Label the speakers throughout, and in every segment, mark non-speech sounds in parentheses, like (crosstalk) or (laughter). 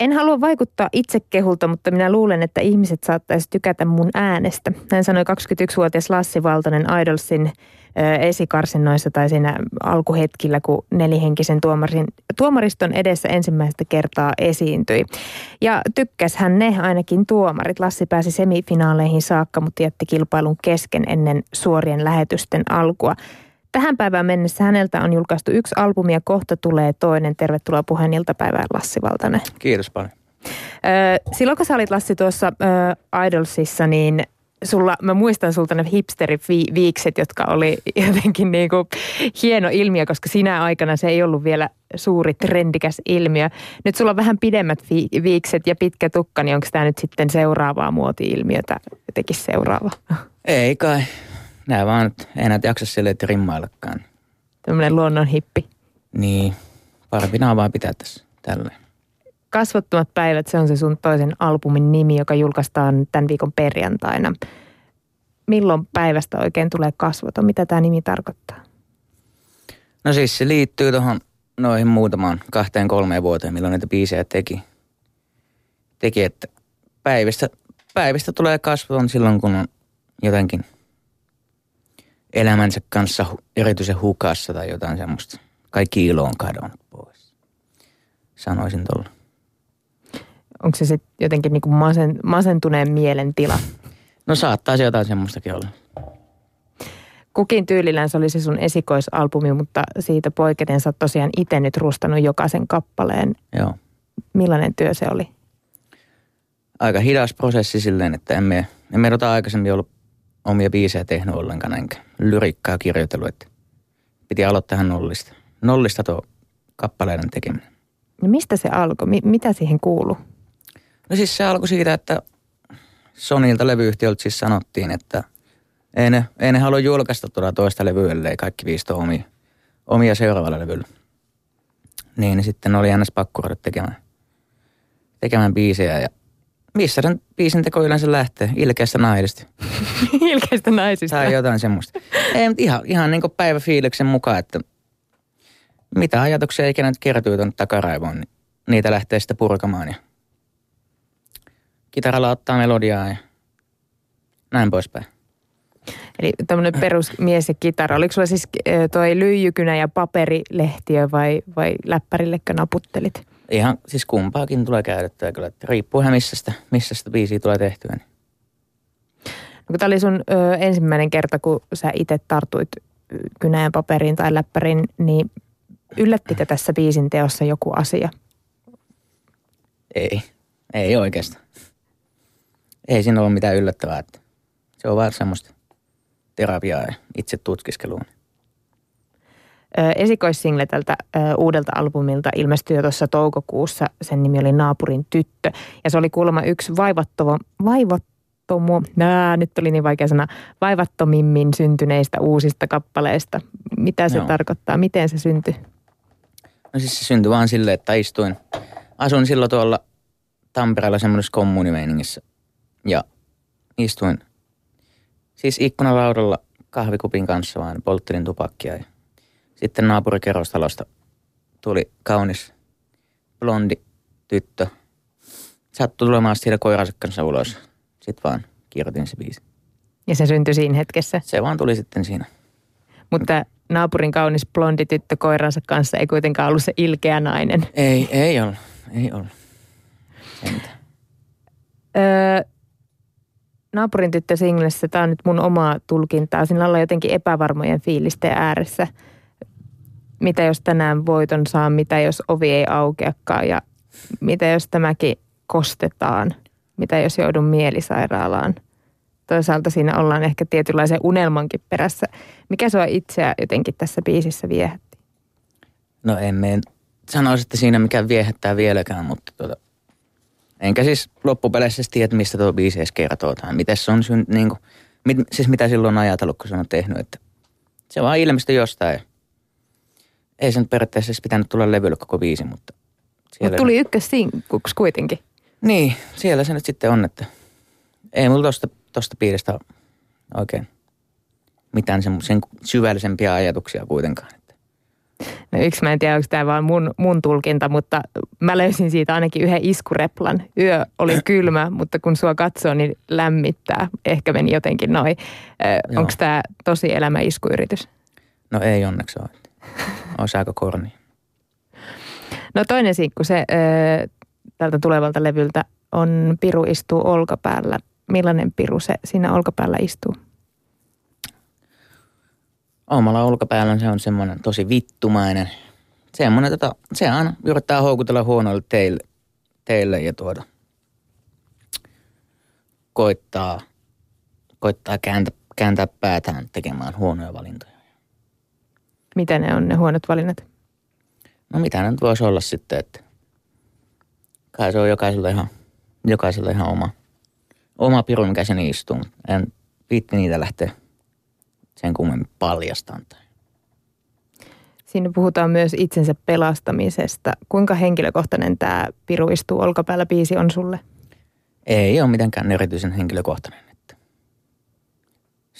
Speaker 1: En halua vaikuttaa itsekehulta, mutta minä luulen, että ihmiset saattaisi tykätä mun äänestä. Näin sanoi 21-vuotias Lassi Valtonen Idolsin esikarsinnoissa tai siinä alkuhetkillä, kun nelihenkisen tuomarin, tuomariston edessä ensimmäistä kertaa esiintyi. Ja tykkäs hän ne ainakin tuomarit. Lassi pääsi semifinaaleihin saakka, mutta jätti kilpailun kesken ennen suorien lähetysten alkua. Tähän päivään mennessä häneltä on julkaistu yksi albumi ja kohta tulee toinen. Tervetuloa puheen iltapäivään Lassi Valtanen.
Speaker 2: Kiitos paljon.
Speaker 1: silloin kun sä olit Lassi tuossa Idolsissa, niin sulla, mä muistan sulta ne hipsteriviikset, jotka oli jotenkin niin kuin hieno ilmiö, koska sinä aikana se ei ollut vielä suuri trendikäs ilmiö. Nyt sulla on vähän pidemmät viikset ja pitkä tukka, niin onko tämä nyt sitten seuraavaa muoti-ilmiötä jotenkin seuraava?
Speaker 2: Ei kai. Nää vaan ei näitä jaksa silleen trimmaillakaan.
Speaker 1: Tämmöinen luonnon hippi.
Speaker 2: Niin, parempi nämä vaan pitää tässä tälleen.
Speaker 1: Kasvottomat päivät, se on se sun toisen albumin nimi, joka julkaistaan tämän viikon perjantaina. Milloin päivästä oikein tulee kasvoton? Mitä tämä nimi tarkoittaa?
Speaker 2: No siis se liittyy tuohon noihin muutamaan kahteen kolmeen vuoteen, milloin näitä biisejä teki. Teki, että päivistä, päivistä tulee kasvoton silloin, kun on jotenkin elämänsä kanssa erityisen hukassa tai jotain semmoista. Kaikki ilo on kadonnut pois. Sanoisin tuolla.
Speaker 1: Onko se sitten jotenkin niin kuin masen, masentuneen mielen tila? (laughs)
Speaker 2: No saattaa se jotain semmoistakin olla.
Speaker 1: Kukin tyylillään se oli se sun esikoisalbumi, mutta siitä poiketen sä oot tosiaan itse nyt rustannut jokaisen kappaleen.
Speaker 2: Joo.
Speaker 1: Millainen työ se oli?
Speaker 2: Aika hidas prosessi silleen, että emme, emme ota aikaisemmin ollut omia biisejä tehnyt ollenkaan enkä lyrikkaa kirjoitellut, että piti aloittaa tähän nollista. Nollista tuo kappaleiden tekeminen.
Speaker 1: No mistä se alkoi? M- mitä siihen kuuluu?
Speaker 2: No siis se alkoi siitä, että Sonilta levyyhtiöltä siis sanottiin, että ei ne, ei ne halua julkaista tuota toista levyä, ellei kaikki viisto omia, omia seuraavalla levyllä. Niin, niin sitten oli ns. pakko tekemään, tekemään biisejä ja missä sen biisin teko yleensä lähtee? Ilkeästä naisista. (laughs)
Speaker 1: Ilkeästä naisista.
Speaker 2: Tai jotain semmoista. Ei, mutta ihan, ihan niin kuin päiväfiiliksen mukaan, että mitä ajatuksia ikinä nyt kertyy tuonne takaraivoon, niin niitä lähtee sitten purkamaan ja kitaralla ottaa melodiaa ja näin poispäin.
Speaker 1: Eli tämmöinen perusmies ja kitara. Oliko sulla siis toi lyijykynä ja paperilehtiö vai, vai läppärillekö naputtelit?
Speaker 2: Ihan siis kumpaakin tulee käytettyä kyllä. Että riippuu ihan missä sitä, missä sitä biisiä tulee tehtyä. Niin.
Speaker 1: No, tämä oli sun ö, ensimmäinen kerta, kun sä itse tartuit kynään paperiin tai läppärin, niin yllättikö tässä biisin teossa joku asia?
Speaker 2: Ei, ei oikeastaan. Ei siinä ollut mitään yllättävää. Että se on vaan semmoista terapiaa ja itse tutkiskelua
Speaker 1: esikoissingle tältä uudelta albumilta ilmestyi jo tuossa toukokuussa. Sen nimi oli Naapurin tyttö. Ja se oli kuulemma yksi vaivattomo, vaivattomo, nää, nyt oli niin vaikea sana, vaivattomimmin syntyneistä uusista kappaleista. Mitä se Joo. tarkoittaa? Miten se syntyi?
Speaker 2: No siis se syntyi vaan silleen, että istuin. Asuin silloin tuolla Tampereella semmoisessa kommunimeiningissä. Ja istuin siis ikkunalaudalla kahvikupin kanssa vaan polttelin tupakkia ja sitten naapurikerrostalosta tuli kaunis blondi tyttö. Sattui tulemaan siitä koiransa kanssa ulos. Sitten vaan kirjoitin se biisi.
Speaker 1: Ja se syntyi siinä hetkessä?
Speaker 2: Se vaan tuli sitten siinä.
Speaker 1: Mutta naapurin kaunis blondi tyttö koiransa kanssa ei kuitenkaan ollut se ilkeä nainen.
Speaker 2: Ei, ei ollut. Ei ollut.
Speaker 1: Öö, naapurin tyttö singlessä, tämä on nyt mun omaa tulkintaa. Siinä ollaan jotenkin epävarmojen fiilisten ääressä – mitä jos tänään voiton saa, mitä jos ovi ei aukeakaan ja mitä jos tämäkin kostetaan, mitä jos joudun mielisairaalaan. Toisaalta siinä ollaan ehkä tietynlaisen unelmankin perässä. Mikä sua itseä jotenkin tässä biisissä viehätti?
Speaker 2: No en mene sanoisi, että siinä mikä viehättää vieläkään, mutta tuota, enkä siis loppupeleissä tiedä, mistä tuo biisi edes kertoo tai miten se on niin kuin, mit, siis mitä silloin on ajatellut, kun se on tehnyt, että se vaan ilmestyi jostain ei sen periaatteessa pitänyt tulla levylle koko biisi, mutta...
Speaker 1: Mutta tuli ykkössinkuksi kuitenkin.
Speaker 2: Niin, siellä se nyt sitten on, että ei mulla tosta, tosta piiristä oikein mitään sen, sen syvällisempiä ajatuksia kuitenkaan.
Speaker 1: No yksi, mä en tiedä, onko tämä vaan mun, mun tulkinta, mutta mä löysin siitä ainakin yhden iskureplan. Yö oli (laughs) kylmä, mutta kun sua katsoo, niin lämmittää. Ehkä meni jotenkin noin. Onko tämä tosi elämä iskuyritys?
Speaker 2: No ei onneksi ole. Olisi aika korni.
Speaker 1: No toinen sinkku, se tältä tulevalta levyltä on Piru istuu olkapäällä. Millainen piru se siinä olkapäällä istuu?
Speaker 2: omalla olkapäällä se on semmoinen tosi vittumainen. Semmoinen, tota, se aina yrittää houkutella huonoille teille, teille ja tuoda koittaa, koittaa kääntää, kääntää päätään tekemään huonoja valintoja.
Speaker 1: Mitä ne on ne huonot valinnat?
Speaker 2: No mitä ne nyt voisi olla sitten, että kai se on jokaisella ihan, jokaisella ihan oma, oma piru, mikä sen istuu. En viitti niitä lähteä sen kummemmin paljastan.
Speaker 1: Siinä puhutaan myös itsensä pelastamisesta. Kuinka henkilökohtainen tämä Piru istuu olkapäällä biisi on sulle?
Speaker 2: Ei ole mitenkään erityisen henkilökohtainen. Että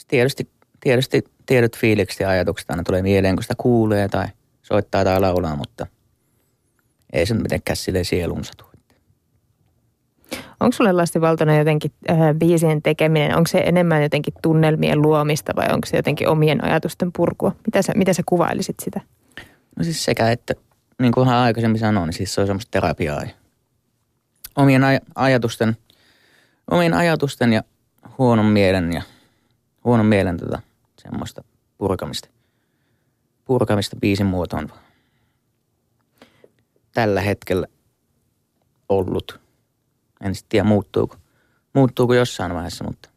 Speaker 2: tietysti, tietysti tiedot fiilikset ja ajatukset aina tulee mieleen, kun sitä kuulee tai soittaa tai laulaa, mutta ei se mitenkään silleen sielunsa tule.
Speaker 1: Onko sulle Lassi Valtonen jotenkin äh, biisien tekeminen, onko se enemmän jotenkin tunnelmien luomista vai onko se jotenkin omien ajatusten purkua? Mitä sä, mitä sä kuvailisit sitä?
Speaker 2: No siis sekä, että niin kuin aikaisemmin sanoin, niin siis se on semmoista terapiaa. Omien aj- ajatusten, omien ajatusten ja huonon mielen ja huonon mielen tota, semmoista purkamista. Purkamista biisin muotoon. Tällä hetkellä ollut en sitten tiedä muuttuuko, muuttuuko jossain vaiheessa, mutta.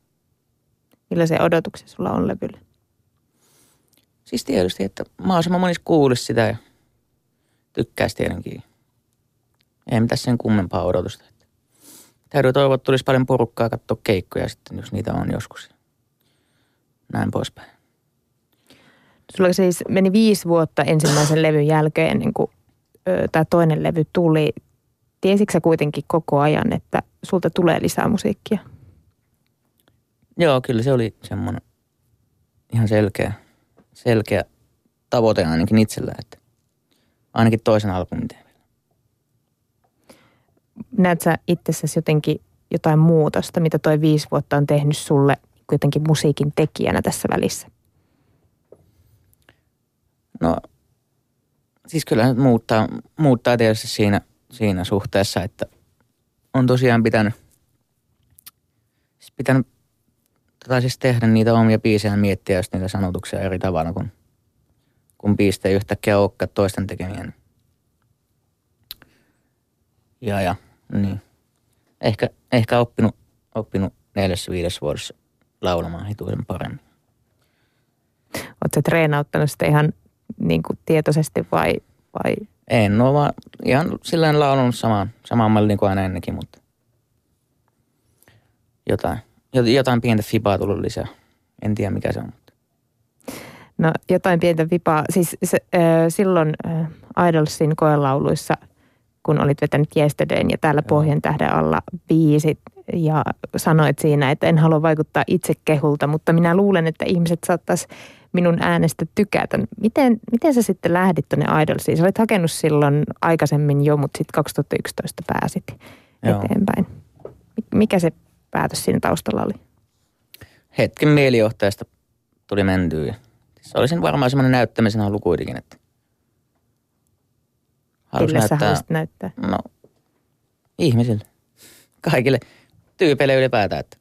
Speaker 1: se odotuksia sulla on levylle?
Speaker 2: Siis tietysti, että mahdollisimman monissa kuulisi sitä ja tykkäisi tietenkin. Ei mitään sen kummempaa odotusta. Täytyy toivoa, että tulisi paljon porukkaa katsoa keikkoja sitten, jos niitä on joskus. Näin poispäin.
Speaker 1: Sulla siis meni viisi vuotta ensimmäisen (laughs) levyn jälkeen ennen kuin tämä toinen levy tuli. Tiesitkö kuitenkin koko ajan, että sulta tulee lisää musiikkia?
Speaker 2: Joo, kyllä se oli semmoinen ihan selkeä, selkeä tavoite ainakin itsellä, että ainakin toisen albumin teen
Speaker 1: Näet sä itsessäsi jotenkin jotain muutosta, mitä toi viisi vuotta on tehnyt sulle jotenkin musiikin tekijänä tässä välissä?
Speaker 2: No, siis kyllä muuttaa, muuttaa tietysti siinä – siinä suhteessa, että on tosiaan pitänyt, siis pitänyt tota siis tehdä niitä omia biisejä miettiä just niitä sanotuksia eri tavalla, kun, kun biiste ei yhtäkkiä olekaan toisten tekemien. Ja, ja niin. Ehkä, ehkä oppinut, oppinut neljässä viidessä vuodessa laulamaan hituisen paremmin.
Speaker 1: Oletko treenauttanut sitä ihan niin kuin tietoisesti vai, vai
Speaker 2: en ole vaan ihan sillä laulunut samaan, samaan malliin kuin aina ennenkin, mutta jotain, jotain pientä fibaa tullut lisää. En tiedä mikä se on.
Speaker 1: No jotain pientä vipaa. Siis se, äh, silloin äh, Idolsin koelauluissa, kun olit vetänyt Yesterdayn ja täällä Joo. Pohjan tähden alla biisit ja sanoit siinä, että en halua vaikuttaa itse kehulta, mutta minä luulen, että ihmiset saattaisi minun äänestä tykätä. Miten, miten sä sitten lähdit tuonne Idolsiin? Sä olit hakenut silloin aikaisemmin jo, mutta sitten 2011 pääsit Joo. eteenpäin. Mikä se päätös siinä taustalla oli?
Speaker 2: Hetken mielijohtajasta tuli mentyä. Siis olisin varmaan semmoinen näyttämisen halu kuitenkin, että
Speaker 1: Halus näyttää. sä näyttää?
Speaker 2: No, ihmisille. Kaikille tyypeille ylipäätään, että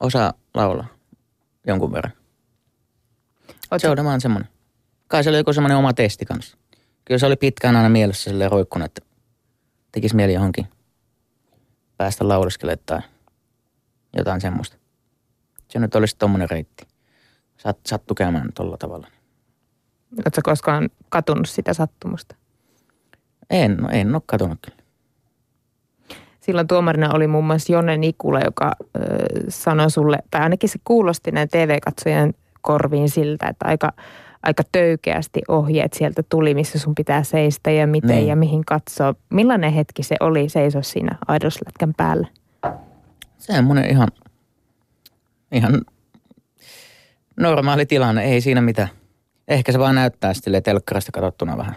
Speaker 2: osaa laulaa jonkun verran. Se on vaan semmoinen. Kai se oli joku semmoinen oma testi kanssa. Kyllä se oli pitkään aina mielessä sille roikkunut, että tekisi mieli johonkin päästä lauleskelemaan tai jotain semmoista. Se nyt olisi tommonen reitti. Sat, sattu käymään tolla tavalla.
Speaker 1: Oletko koskaan katunut sitä sattumusta?
Speaker 2: En, no, en ole katunut kyllä.
Speaker 1: Silloin tuomarina oli muun muassa Jonne Nikula, joka ö, sanoi sulle, tai ainakin se kuulosti näin TV-katsojien korviin siltä, että aika, aika töykeästi ohjeet sieltä tuli, missä sun pitää seistä ja miten niin. ja mihin katsoa. Millainen hetki se oli seisoa siinä aidoslätkän päällä?
Speaker 2: Semmoinen ihan, ihan normaali tilanne, ei siinä mitään. Ehkä se vaan näyttää sille telkkarista katsottuna vähän,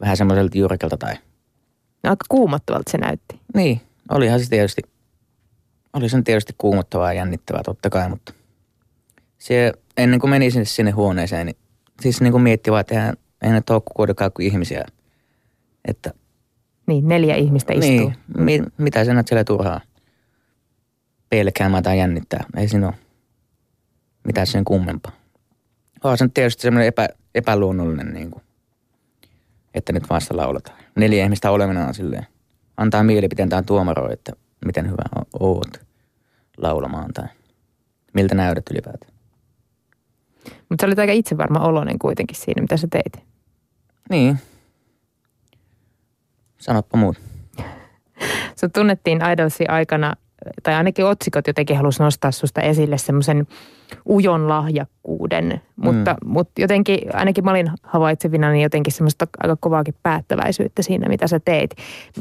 Speaker 2: vähän semmoiselta jyrkältä tai...
Speaker 1: No, aika kuumottavalta se näytti.
Speaker 2: Niin, olihan se tietysti, oli sen tietysti kuumottavaa ja jännittävää totta kai, mutta se, ennen kuin meni sinne, sinne huoneeseen, niin siis niin kuin mietti vaan, että eihän, eihän ne kuitenkaan kuin ihmisiä. Että,
Speaker 1: niin, neljä ihmistä istuu.
Speaker 2: Niin, mi, mitä sä näet siellä turhaa pelkäämään tai jännittää. Ei siinä ole mitään sen kummempaa. On se tietysti semmoinen epä, epäluonnollinen, niin kuin, että nyt vasta lauletaan. Neljä ihmistä oleminen on silleen, antaa mielipiteen tai tuomaroi, että miten hyvä oot laulamaan tai miltä näytät ylipäätään.
Speaker 1: Mutta sä olit aika itsevarma oloinen kuitenkin siinä, mitä sä teit.
Speaker 2: Niin. Sanoppa muut. (laughs)
Speaker 1: Sut tunnettiin Idolsin aikana, tai ainakin otsikot jotenkin halusi nostaa susta esille semmoisen ujon lahjakkuuden. Mutta, mm. mutta jotenkin, ainakin mä olin havaitsevina, niin jotenkin semmoista aika kovaakin päättäväisyyttä siinä, mitä sä teit.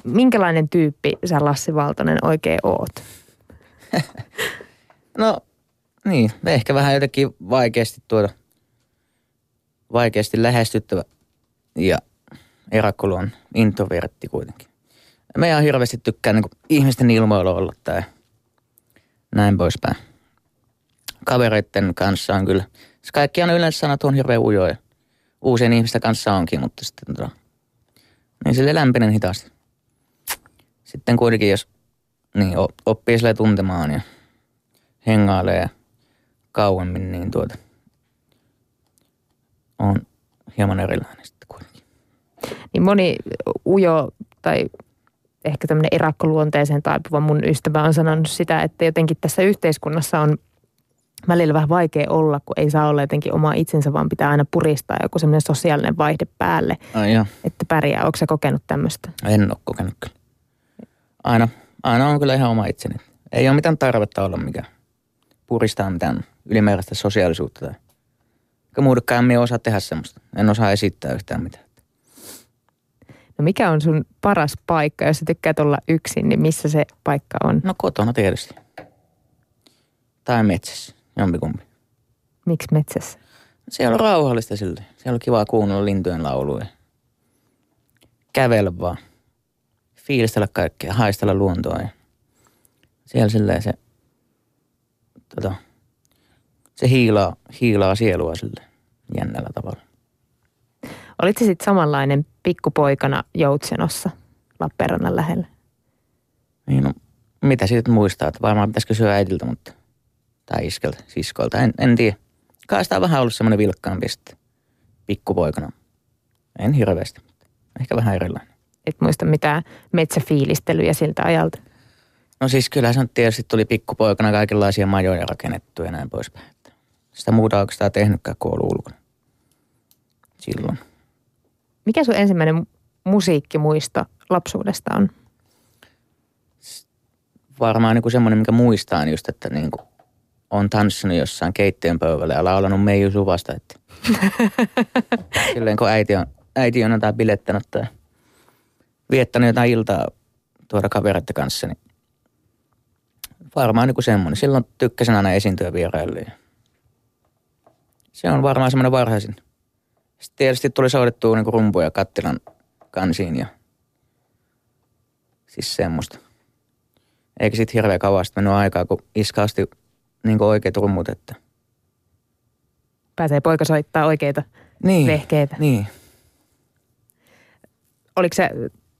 Speaker 1: Minkälainen tyyppi sä Lassi Valtonen oikein oot? (laughs)
Speaker 2: no niin, ehkä vähän jotenkin vaikeasti tuoda, vaikeasti lähestyttävä ja Erakulu on introvertti kuitenkin. Me ihan hirveästi tykkää niin ihmisten ilmoilla olla tai näin poispäin. Kavereiden kanssa on kyllä, kaikki on yleensä sanat on hirveän ujoja. Uusien ihmisten kanssa onkin, mutta sitten tota, niin sille lämpinen hitaasti. Sitten kuitenkin, jos niin, oppii sille tuntemaan ja hengailee ja kauemmin, niin tuota, on hieman erilainen sitten kuitenkin.
Speaker 1: Niin moni ujo tai ehkä tämmöinen erakkoluonteeseen taipuva mun ystävä on sanonut sitä, että jotenkin tässä yhteiskunnassa on välillä vähän vaikea olla, kun ei saa olla jotenkin oma itsensä, vaan pitää aina puristaa joku semmoinen sosiaalinen vaihde päälle,
Speaker 2: Ai joo.
Speaker 1: että pärjää. Onko sä kokenut tämmöistä?
Speaker 2: En ole kokenut kyllä. Aina, aina on kyllä ihan oma itseni. Ei ole mitään tarvetta olla mikään puristaa mitään ylimääräistä sosiaalisuutta. Tai... Muudokkaan en osaa tehdä semmoista. En osaa esittää yhtään mitään.
Speaker 1: No mikä on sun paras paikka, jos sä tykkäät olla yksin, niin missä se paikka on?
Speaker 2: No kotona tietysti. Tai metsässä, jompikumpi.
Speaker 1: Miksi metsässä?
Speaker 2: Siellä on rauhallista sille. Siellä on kiva kuunnella lintujen lauluja. Kävellä vaan. Fiilistellä kaikkea, haistella luontoa. Ja siellä silleen se tota, se hiilaa, hiilaa sielua sille jännällä tavalla.
Speaker 1: Olitko sitten samanlainen pikkupoikana Joutsenossa Lappeenrannan lähellä?
Speaker 2: Niin no, mitä siitä muistaa, että varmaan pitäisi kysyä äidiltä, mutta, tai iskeltä, siskoilta, en, en tiedä. Kai sitä on vähän ollut semmoinen vilkkaampi sitten pikkupoikana. En hirveästi, mutta ehkä vähän erilainen.
Speaker 1: Et muista mitään metsäfiilistelyjä siltä ajalta?
Speaker 2: No siis kyllä se on tietysti tuli pikkupoikana kaikenlaisia majoja rakennettu ja näin poispäin. Sitä muuta oikeastaan tehnytkään kuin ollut ulkona. Silloin.
Speaker 1: Mikä sun ensimmäinen musiikkimuisto lapsuudesta on?
Speaker 2: Varmaan niin kuin semmoinen, mikä muistaa just, että niin kuin on tanssinut jossain keittiön pöydällä ja laulanut Meiju Suvasta. Että (laughs) silleen kun äiti on, äiti on jotain bilettänyt tai viettänyt jotain iltaa tuoda kavereiden kanssa, niin varmaan niin kuin semmoinen. Silloin tykkäsin aina esiintyä vieraille. Se on varmaan semmoinen varhaisin. Sitten tietysti tuli soitettua niin rumpuja kattilan kansiin ja siis semmoista. Eikä sitten hirveä kauasta mennyt aikaa, kun iskaasti niin oikeat rummut, että...
Speaker 1: Pääsee poika soittaa oikeita niin, vehkeitä.
Speaker 2: Niin.
Speaker 1: Oliko se,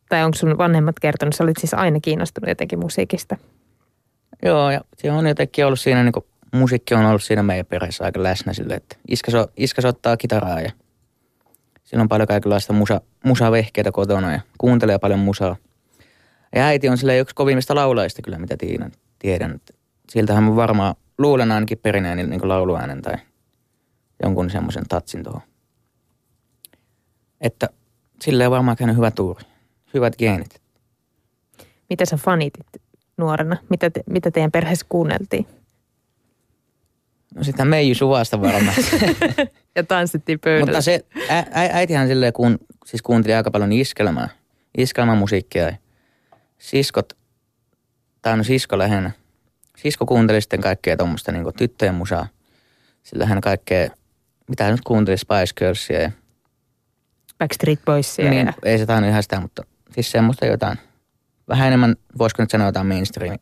Speaker 1: tai onko sun vanhemmat kertonut, sä olit siis aina kiinnostunut jotenkin musiikista?
Speaker 2: Joo, ja se on jotenkin ollut siinä, niin kuin, musiikki on ollut siinä meidän perheessä aika läsnä sille, että iskä, so, iskä soittaa kitaraa ja siinä on paljon kaikenlaista musa, musavehkeitä kotona ja kuuntelee paljon musaa. Ja äiti on sille yksi kovimmista laulajista kyllä, mitä tiedän. tiedän. Siltähän mä varmaan luulen ainakin perineen niin, niin lauluäänen tai jonkun semmoisen tatsin tuohon. Että sille on varmaan käynyt hyvä tuuri. Hyvät geenit.
Speaker 1: Mitä sä fanitit nuorena? Mitä, te, mitä teidän perheessä kuunneltiin?
Speaker 2: No sitä Meiju Suvasta varmaan. (laughs)
Speaker 1: ja tanssittiin pöydällä.
Speaker 2: Mutta se ä, ä, äitihän silleen kun, siis kuunteli aika paljon iskelmää, iskelmämusiikkia. Siskot, tai no sisko lähinnä. Sisko kuunteli sitten kaikkea tuommoista niin tyttöjen musaa. Sillä hän kaikkea mitä nyt kuuntelin Spice Girlsia ja
Speaker 1: Backstreet Boysia.
Speaker 2: niin,
Speaker 1: Ja,
Speaker 2: ei se tainnut ihan sitä, mutta siis semmoista jotain, vähän enemmän, voisiko nyt sanoa jotain mainstream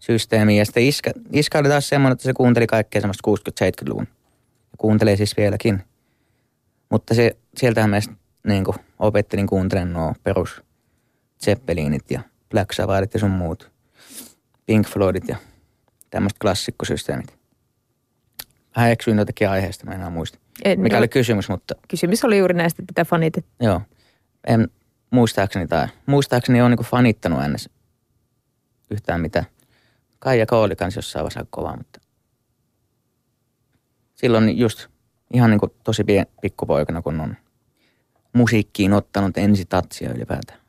Speaker 2: systeemiä. Ja sitten iskä, iskä oli taas semmoinen, että se kuunteli kaikkea semmoista 60-70-luvun. Ja kuuntelee siis vieläkin. Mutta se, sieltähän meistä niin kuin, opettelin kuuntelemaan nuo perus Zeppelinit ja Black Sabbathit ja sun muut. Pink Floydit ja tämmöiset klassikkosysteemit. Vähän eksyin jotenkin aiheesta, mä en enää muista.
Speaker 1: en,
Speaker 2: Mikä
Speaker 1: no,
Speaker 2: oli kysymys, mutta
Speaker 1: Kysymys oli juuri näistä, mitä fanit.
Speaker 2: Joo. En muistaakseni tai muistaakseni on niinku fanittanut ennessä yhtään mitään. Kaija K oli kans jossain vaiheessa kova, mutta silloin just ihan niinku tosi pien, pikkupoikana, kun on musiikkiin ottanut ensitatsia ylipäätään.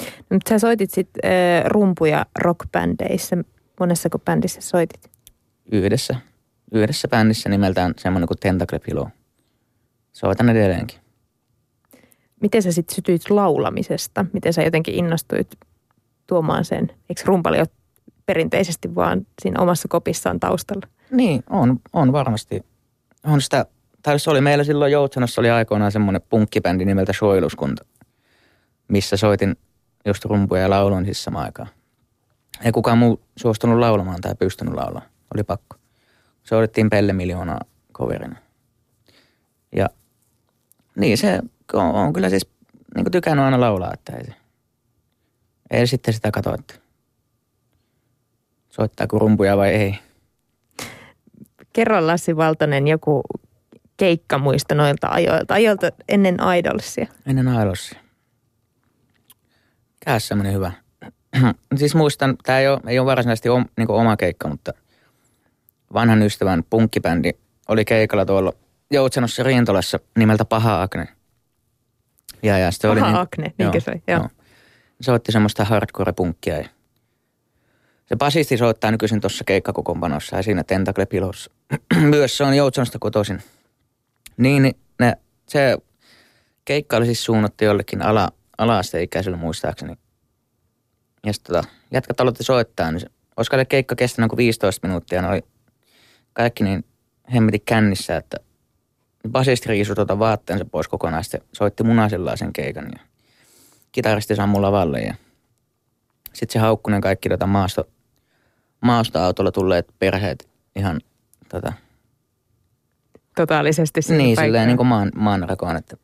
Speaker 1: No, mutta sä soitit sitten äh, rumpuja rockbändeissä. Monessako bändissä soitit?
Speaker 2: Yhdessä, yhdessä bändissä nimeltään semmoinen kuin Tentacle Pillow. Soitan edelleenkin.
Speaker 1: Miten sä sitten sytyit laulamisesta? Miten sä jotenkin innostuit tuomaan sen? Eikö rumpali ole perinteisesti vaan siinä omassa kopissaan taustalla?
Speaker 2: Niin, on, on varmasti. On sitä, tai se oli meillä silloin Joutsenossa oli aikoinaan semmoinen punkkibändi nimeltä Suojeluskunta, missä soitin just rumpuja ja lauloin siis samaan aikaan. Ei kukaan muu suostunut laulamaan tai pystynyt laulamaan. Oli pakko. Soitettiin Pelle Miljoonaa coverina. Ja niin se on, on kyllä siis niin tykännyt aina laulaa, että ei, se- ei sitten sitä katso, että soittaako rumpuja vai ei.
Speaker 1: Kerro Lassi Valtonen joku keikkamuisto noilta ajoilta, ajoilta ennen Idolsia.
Speaker 2: Ennen Ailossa. Käs semmoinen hyvä. (clears throat) siis muistan, tämä ei ole, ei ole varsinaisesti om, niin oma keikka, mutta vanhan ystävän punkkibändi oli keikalla tuolla Joutsenossa Rintolassa nimeltä Paha Akne. Ja, ja sitten oli
Speaker 1: Paha
Speaker 2: niin-
Speaker 1: Akne, niinkö se oli? Joo.
Speaker 2: Soitti semmoista hardcore-punkkia ja se basisti soittaa nykyisin tuossa keikkakokoonpanossa ja siinä Tentacle Pilossa. (clears throat) Myös se on Joutsenosta kotoisin. Niin, niin ne, se keikka oli siis suunnattu jollekin ala, ala-asteikäiselle muistaakseni. Ja sitten tota, jätkät aloitti soittaa, niin se, olisiko se keikka kestänyt kuin 15 minuuttia, ne oli kaikki niin hemmetin kännissä, että basisti riisui tuota vaatteensa pois kokonaan, sitten soitti munaisellaan sen keikan ja kitaristi Sammu lavalle ja sitten se haukkunen kaikki tota maasto, maastoautolla tulleet perheet ihan tota,
Speaker 1: Totaalisesti sinne
Speaker 2: niin,
Speaker 1: paikkaan.
Speaker 2: silleen niin kuin maan, maanrakoon, että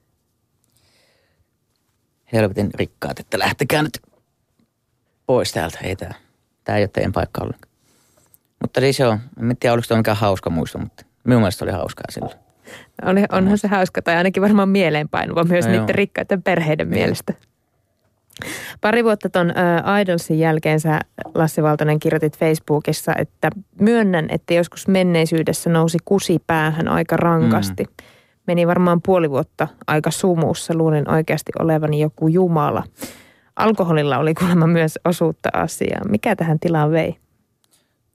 Speaker 2: helvetin rikkaat, että lähtekää nyt pois täältä. Ei tää, tää ei ole teidän paikka ollenkaan. Mutta siis joo, en tiedä oliko tuo mikään hauska muisto, mutta minun mielestä oli hauskaa silloin.
Speaker 1: Oli, onhan se hauska tai ainakin varmaan mieleenpainuva myös
Speaker 2: No
Speaker 1: no
Speaker 2: joo.
Speaker 1: niiden rikkaiden perheiden mielestä. Pari vuotta ton ä, Idolsin jälkeen sä, Lassi Valtonen, kirjoitit Facebookissa, että myönnän, että joskus menneisyydessä nousi kusi päähän aika rankasti. Mm. Meni varmaan puoli vuotta aika sumussa, luulin oikeasti olevani joku jumala. Alkoholilla oli kuulemma myös osuutta asiaan. Mikä tähän tilaan vei?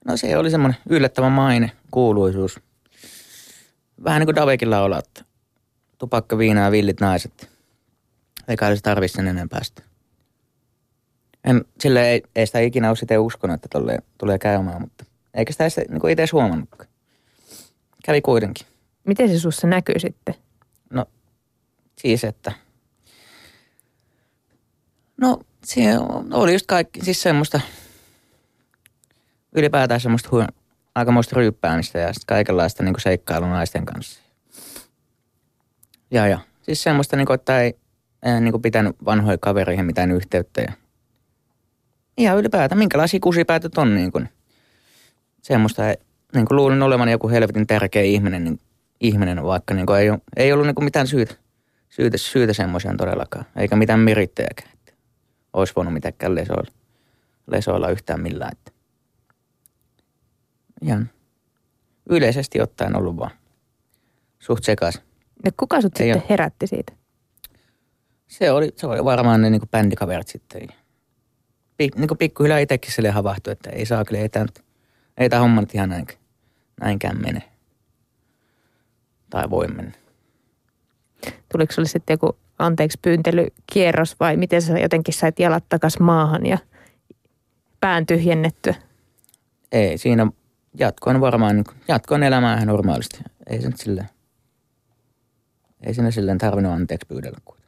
Speaker 2: No se oli semmoinen yllättävän maine, kuuluisuus. Vähän niin kuin Davekin laulaa, että tupakka, viina ja villit naiset. Eikä se tarvitse sen enempää sitä. En, sille ei, ei sitä ikinä ole sitten uskonut, että tolleen, tulee käymään, mutta eikä sitä edes niin itse huomannutkaan. Kävi kuitenkin.
Speaker 1: Miten se sussa näkyy sitten?
Speaker 2: No siis, että... No se oli just kaikki, siis semmoista ylipäätään semmoista hu- aikamoista ryyppäämistä ja sitten kaikenlaista niin seikkailua naisten kanssa. Ja ja, siis semmoista, niin kuin, että ei, ei niin kuin pitänyt vanhoja kavereihin mitään yhteyttä ja ihan ylipäätään, minkälaisia kusipäätöt on niin kuin, semmoista, niin kuin luulin olevan joku helvetin tärkeä ihminen, niin, ihminen vaikka niin kuin ei, ole, ei ollut niin kuin mitään syytä, syytä, syytä semmoiseen todellakaan, eikä mitään merittejäkään, että olisi voinut mitenkään lesoilla, lesoilla yhtään millään, että ihan yleisesti ottaen ollut vaan suht sekaisin.
Speaker 1: Ja kuka sut
Speaker 2: Ei
Speaker 1: sitten
Speaker 2: oo.
Speaker 1: herätti siitä?
Speaker 2: Se oli, se oli varmaan ne niin bändikaverit sitten. Niin kuin pikkuhiljaa itsekin sille havahtui, että ei saa kyllä, ei tämä, ei tämä homma nyt ihan näin, näinkään mene. Tai voi mennä.
Speaker 1: Tuliko sulle sitten joku anteeksi pyyntelykierros vai miten sä jotenkin sait jalat takas maahan ja pään tyhjennettyä?
Speaker 2: Ei, siinä jatkoin varmaan, niin kuin- jatkoin elämää ihan normaalisti. Ei se nyt silleen. ei sinne silleen tarvinnut anteeksi pyydellä kuitenkaan.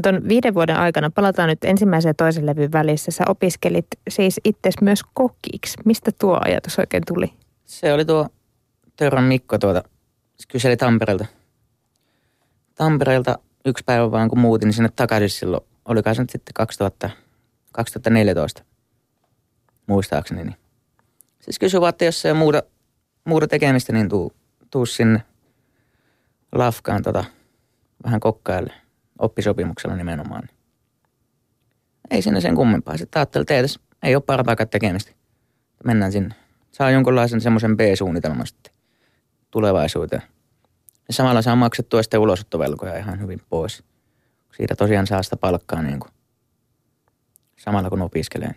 Speaker 1: No ton viiden vuoden aikana, palataan nyt ensimmäisen ja toisen levyn välissä, sä opiskelit siis itses myös kokiksi. Mistä tuo ajatus oikein tuli?
Speaker 2: Se oli tuo Törrön Mikko tuota, se kyseli Tampereelta. Tampereelta yksi päivä vaan kun muutin niin sinne takaisin silloin, olikaan se nyt sitten 2000, 2014 muistaakseni. Niin. Siis kysyi vaan, että jos ei muuta, muuta tekemistä, niin tuu, tuu sinne lafkaan tota, vähän kokkaille oppisopimuksella nimenomaan. Ei sinne sen kummempaa. Sitten ajattelin, että ei, tässä, ei ole parempaakaan tekemistä. Mennään sinne. Saa jonkunlaisen semmoisen B-suunnitelman sitten tulevaisuuteen. Ja samalla saa maksettua sitten ulosottovelkoja ihan hyvin pois. Siitä tosiaan saa sitä palkkaa niin kuin samalla kun opiskelee.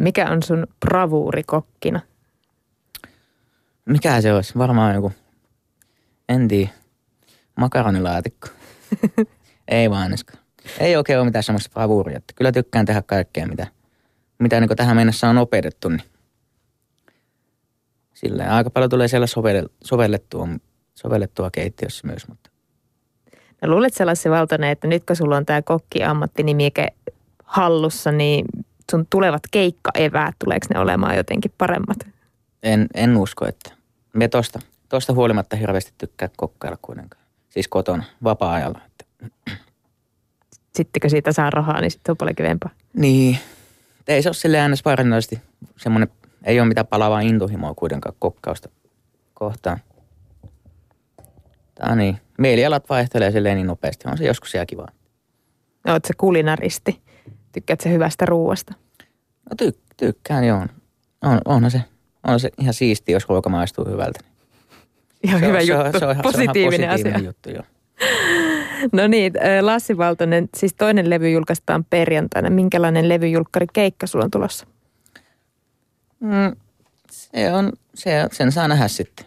Speaker 1: Mikä on sun bravuuri kokkina?
Speaker 2: Mikä se olisi? Varmaan joku, en tiedä, makaronilaatikko. (laughs) Ei vaan edes. Ei oikein ole mitään semmoista bravuuria. Että kyllä tykkään tehdä kaikkea, mitä, mitä niin tähän mennessä on opetettu. Niin Silleen aika paljon tulee siellä sovellettua, sovellettua keittiössä myös. Mutta.
Speaker 1: No luulet sellaisen valtainen, että nyt kun sulla on tämä kokki-ammattinimike hallussa, niin sun tulevat keikkaeväät, tuleeko ne olemaan jotenkin paremmat?
Speaker 2: En, en usko, että me tosta, tosta huolimatta hirveästi tykkää kokkailla kuitenkaan. Siis kotona, vapaa-ajalla.
Speaker 1: Sittenkö siitä saa rahaa, niin sitten on paljon kivempaa.
Speaker 2: Niin. Ei se ole sille äänes varsinaisesti semmoinen, ei ole mitään palavaa intohimoa kuitenkaan kokkausta kohtaan. Tää niin. Mielialat vaihtelee silleen niin nopeasti. On se joskus ihan kivaa.
Speaker 1: Oot se kulinaristi. Tykkäät se hyvästä ruuasta?
Speaker 2: No ty- tykkään joo. On, onhan se, on se ihan siisti, jos ruoka maistuu hyvältä.
Speaker 1: Ihan
Speaker 2: se
Speaker 1: hyvä
Speaker 2: on,
Speaker 1: juttu.
Speaker 2: Se on, se on
Speaker 1: positiivinen,
Speaker 2: positiivinen
Speaker 1: asia.
Speaker 2: juttu, joo.
Speaker 1: No niin, Lassi Valtonen, siis toinen levy julkaistaan perjantaina. Minkälainen levyjulkkari keikka sulla on tulossa?
Speaker 2: Mm, se on, se sen saa nähdä sitten.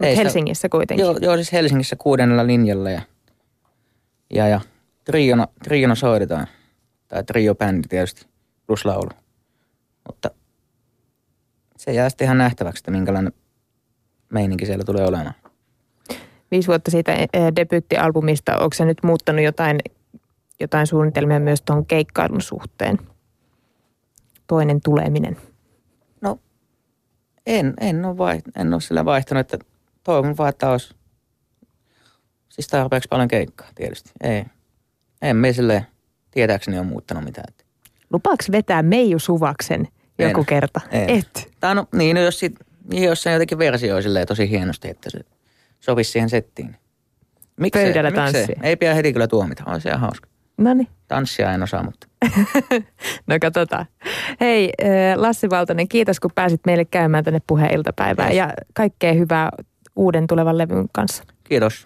Speaker 1: Ei Helsingissä sitä, kuitenkin.
Speaker 2: Joo, joo, siis Helsingissä kuudennella linjalla ja, ja, ja triona, triona soitetaan. Tai trio-bändi tietysti, plus laulu. Mutta se jää sitten ihan nähtäväksi, että minkälainen meininki siellä tulee olemaan.
Speaker 1: Viisi vuotta siitä eh, debyyttialbumista, onko se nyt muuttanut jotain, jotain suunnitelmia myös tuon keikkailun suhteen? Toinen tuleminen.
Speaker 2: No, en, en, ole, vai, en ole sillä vaihtanut, että toivon vaan, että olisi siis tarpeeksi paljon keikkaa tietysti. Ei, en me sille tietääkseni ole muuttanut mitään.
Speaker 1: Lupaaks vetää Meiju Suvaksen joku
Speaker 2: en,
Speaker 1: kerta?
Speaker 2: En.
Speaker 1: Et.
Speaker 2: Tai no, niin, no jos, sit, jos se jotenkin versio tosi hienosti, että se sopisi siihen settiin.
Speaker 1: Miksei, Pöydällä tanssia.
Speaker 2: Ei pidä heti kyllä tuomita, on se ihan hauska.
Speaker 1: No niin.
Speaker 2: Tanssia en osaa, mutta. (laughs)
Speaker 1: no katsotaan. Hei Lassi Valtonen, kiitos kun pääsit meille käymään tänne puheen iltapäivään yes. ja kaikkea hyvää uuden tulevan levyn kanssa.
Speaker 2: Kiitos.